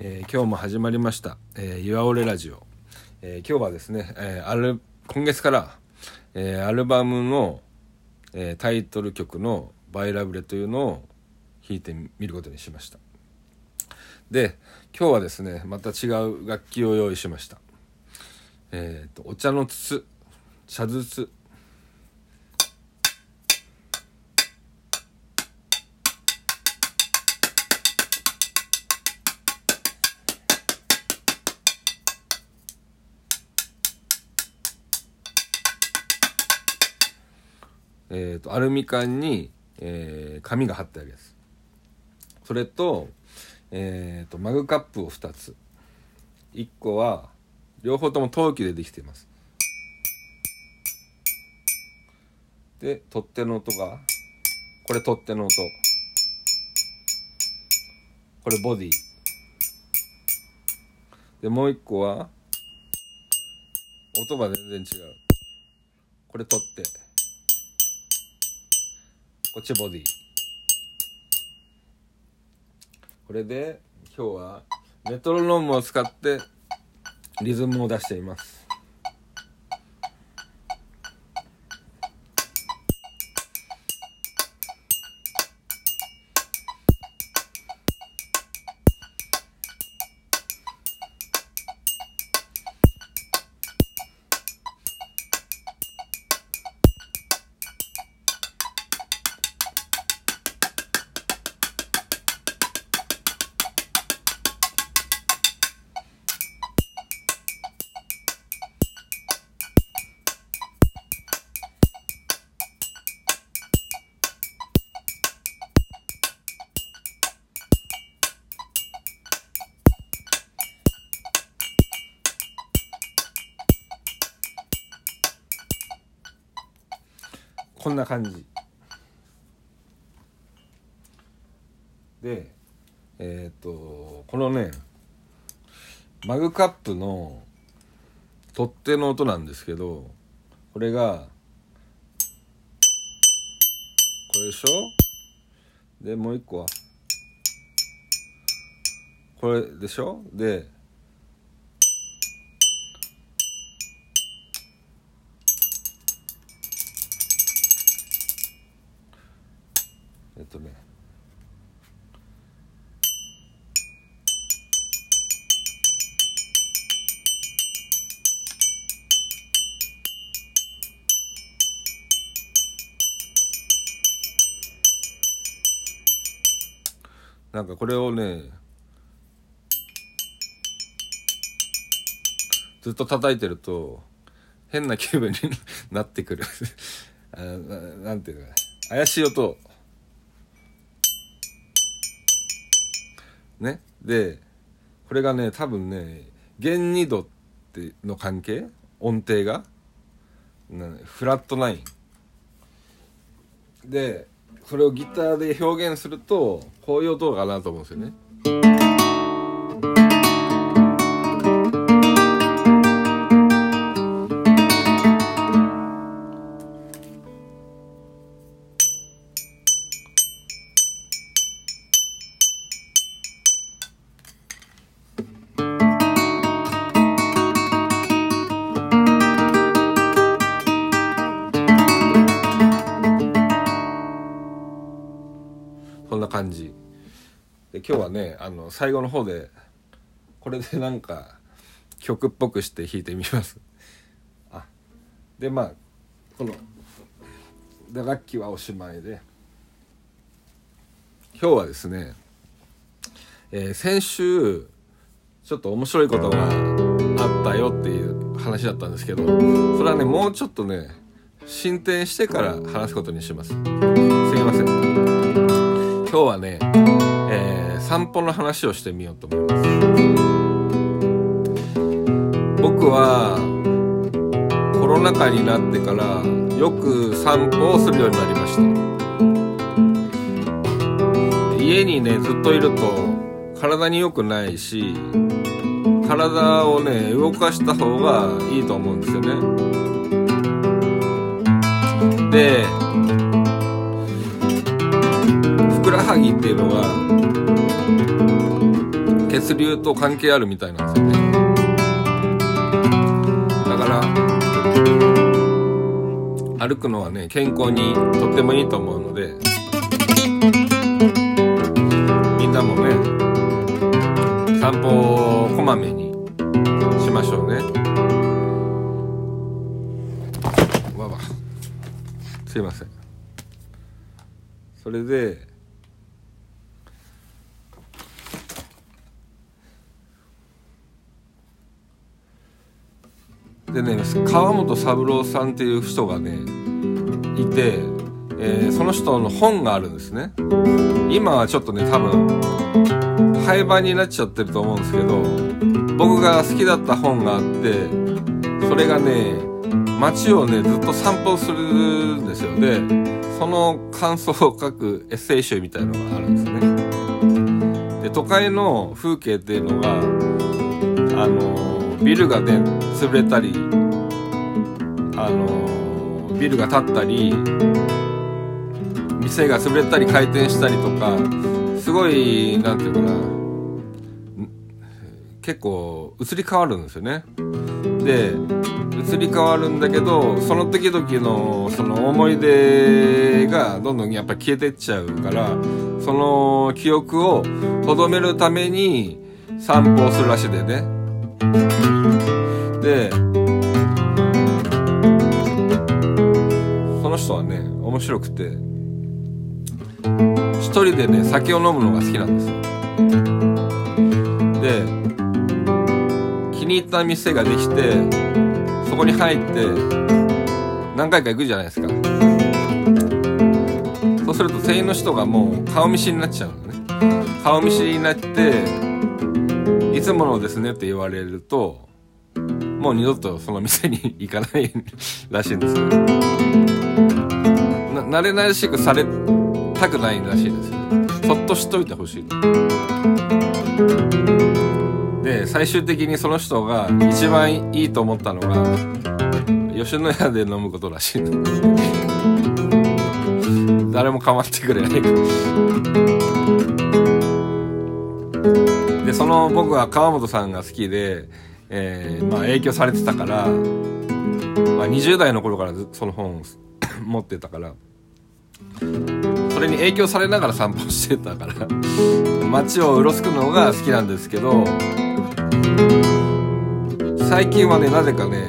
え今日も始まりました「えー、ゆわおれラジオ」えー今日はですね、えーアル今月から、えーアルバムの、えータイトル曲の「バイラブレ」というのを弾いてみることにしました。で今日はですねまた違う楽器を用意しました。えーとお茶の筒茶筒。えー、とアルミ缶に、えー紙が貼ってあるやつ。それと,、えー、とマグカップを2つ。1個は両方とも陶器でできています。で取っ手の音がこれ取っ手の音。これボディ。でもう1個は音が全然違う。これ取っ手。こっちボディ。これで今日はメトロノームを使ってリズムを出しています。こんな感じ。でえっ、とこのねマグカップの取っ手の音なんですけどこれがこれでしょ？でもう一個はこれでしょ？でなんかこれをねずっと叩いてると変な気分になってくる。あななんていうか怪しい音。ね？でこれがね多分ね弦2度っての関係？音程が？フラットナイン。でそれをギターで表現するとこういう音かなと思うんですよね。で今日はねあの最後の方でこれでなんか曲っぽくして弾いてみます。あでまあこの打楽器はおしまいで今日はですね、えー、先週ちょっと面白いことがあったよっていう話だったんですけどそれはねもうちょっとね進展してから話すことにします。すみません。今日はね、えー、散歩の話をしてみようと思います。僕はコロナ禍になってからよく散歩をするようになりました。家にねずっといると体に良くないし体をね動かした方がいいと思うんですよね。でふくらはぎっていうのが血流と関係あるみたいなんですよね。だから歩くのはね健康にとってもいいと思うのでみんなもね散歩をこまめにしましょうね。わわ。すいません。それででね川本三郎さんっていう人がねいて、えー、その人の本があるんですね。今はちょっとね多分廃盤になっちゃってると思うんですけど僕が好きだった本があってそれがね街をねずっと散歩するんですよ。でその感想を書くエッセイ集みたいのがあるんですね。で都会の風景っていうのがあのビルがね潰れたりあのビルが建ったり店が潰れたり回転したりとかすごいなんていうかな結構移り変わるんですよね。で移り変わるんだけどその時々のその思い出がどんどんやっぱ消えてっちゃうからその記憶をとどめるために散歩をするらしいでね。でその人はね面白くて一人でね酒を飲むのが好きなんですよ。で気に入った店ができてそこに入って何回か行くじゃないですかそうすると店員の人がもう顔見知りになっちゃうんだね顔見知りになって「いつものですね」って言われるともう二度とその店に行かないらしいんですよ。慣れ慣れしくされたくないらしいですよ。そっとしといてほしいで最終的にその人が一番いいと思ったのが吉野家で飲むことらしい誰も構ってくれないでその僕は川本さんが好きで、えー、まあ、影響されてたから、まあ、20代の頃からその本を 持ってたからそれに影響されながら散歩してたから街をうろつくのが好きなんですけど最近はね、なぜかね、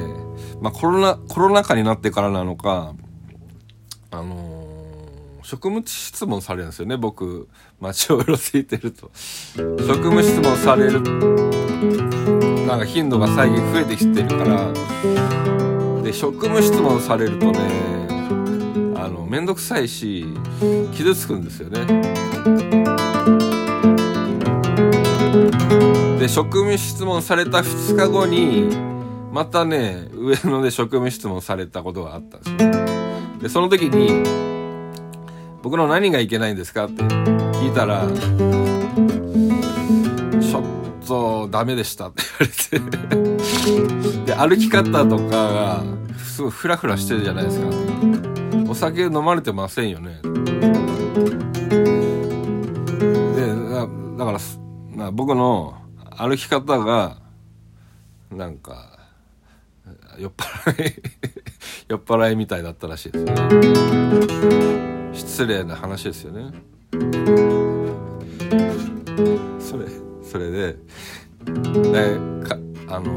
まあ、コロナ、コロナ禍になってからなのか、あの、職務質問されるんですよね、僕、街をうろついてると。職務質問される、なんか頻度が最近増えてきてるから、で、職務質問されるとね、あの、めんどくさいし、傷つくんですよね。で職務質問された2日後にまたね上野で職務質問されたことがあったんですよでその時に「僕の何がいけないんですか?」って聞いたら「ちょっとダメでした」って言われて。で歩き方とかがすごいフラフラしてるじゃないですか。お酒飲まれてませんよね。でだから、僕の歩き方がなんか酔っ払い 酔っ払いみたいだったらしいです。ね失礼な話ですよね。それででかあの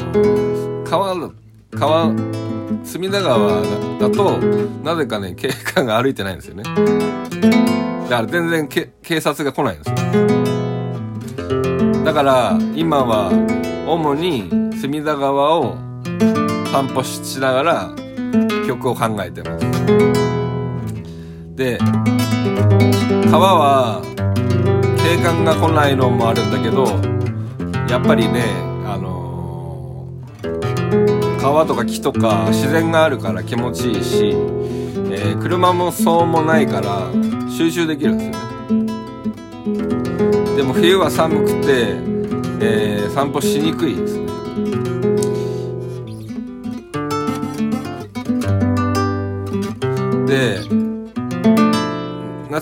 川川隅田川だとなぜかね警官が歩いてないんですよね。だから全然け警察が来ないんですよ。だから今は主に隅田川を散歩しながら曲を考えてます。で川は警官が来ないのもあるんだけどやっぱりねあのー、川とか木とか自然があるから気持ちいいし、えー、車も騒もないから集中できるんですよね。でも冬は寒くて、えー、散歩しにくいですね。で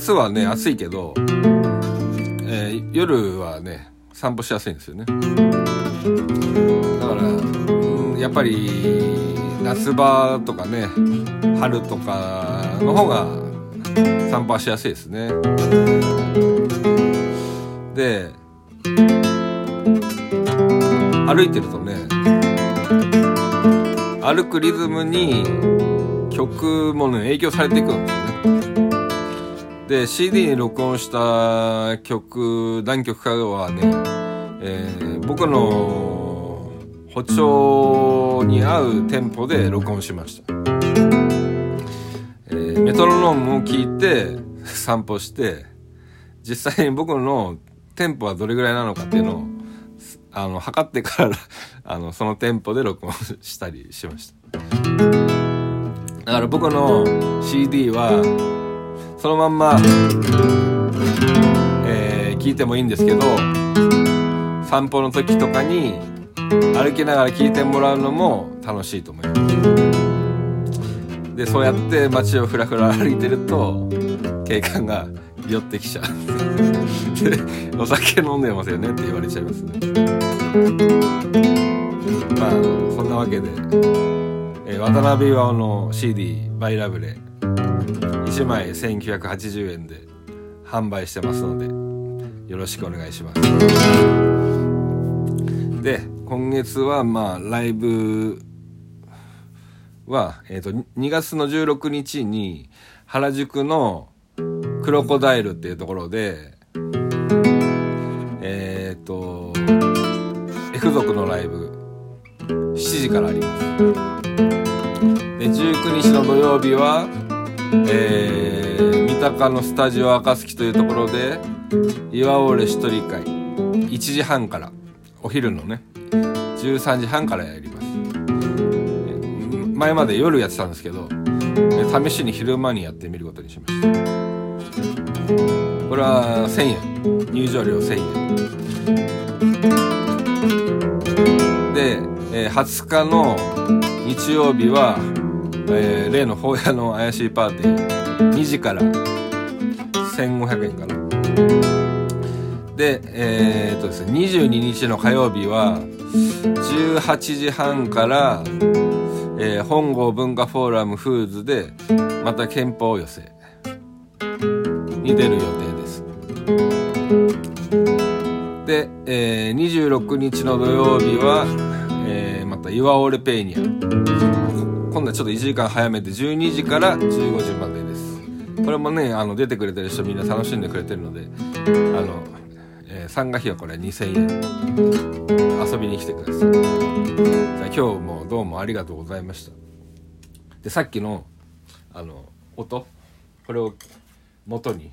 夏はね暑いけど、えー、夜はね散歩しやすいんですよね。だから、うん、やっぱり夏場とかね春とかの方が散歩はしやすいですね。で歩いてるとね歩くリズムに曲もね影響されていくんですよねで CD に録音した曲何曲かはね、えー、僕の歩調に合うテンポで録音しました、えー、メトロノームを聞いて 散歩して実際に僕のテンポはどれぐらいなのかっていうのをあの測ってから あのそのテンポで録音したりしました。だから僕の CD はそのまんま、えー、聞いてもいいんですけど散歩の時とかに歩きながら聞いてもらうのも楽しいと思います。でそうやって街をふらふら歩いてると警官が寄ってきちゃう。でお酒飲んでますよねって言われちゃいますね。まあそんなわけでえー、渡辺巌の CD「バイラブレ」1枚1980円で販売してますのでよろしくお願いします。で今月はまあライブは、えーと、2月の16日に原宿のクロコダイルっていうところでえっ、ー、と F 族のライブ7時からあります。で19日の土曜日は、えー、三鷹のスタジオ赤月というところで岩折れ一人会。1時半から。お昼のね。13時半からやります。前まで夜やってたんですけど試しに昼間にやってみることにしました。これは1000円。入場料1000円。で、えー、20日の日曜日はえー、例の法屋 の怪しいパーティー。2時から。1500円かな。でえー、っとですね22日の火曜日は18時半から、えー、本郷文化フォーラムフーズでまた憲法寄せに出る予定です。で、えー、26日の土曜日は、えー、また岩オレペーニャ。今度はちょっと1時間早めて12時から15時までです。これもねあの出てくれてる人みんな楽しんでくれてるのであの、えー、参加費はこれ2000円。遊びに来てください。じゃ今日もどうもありがとうございました。でさっきのあの音？これを元に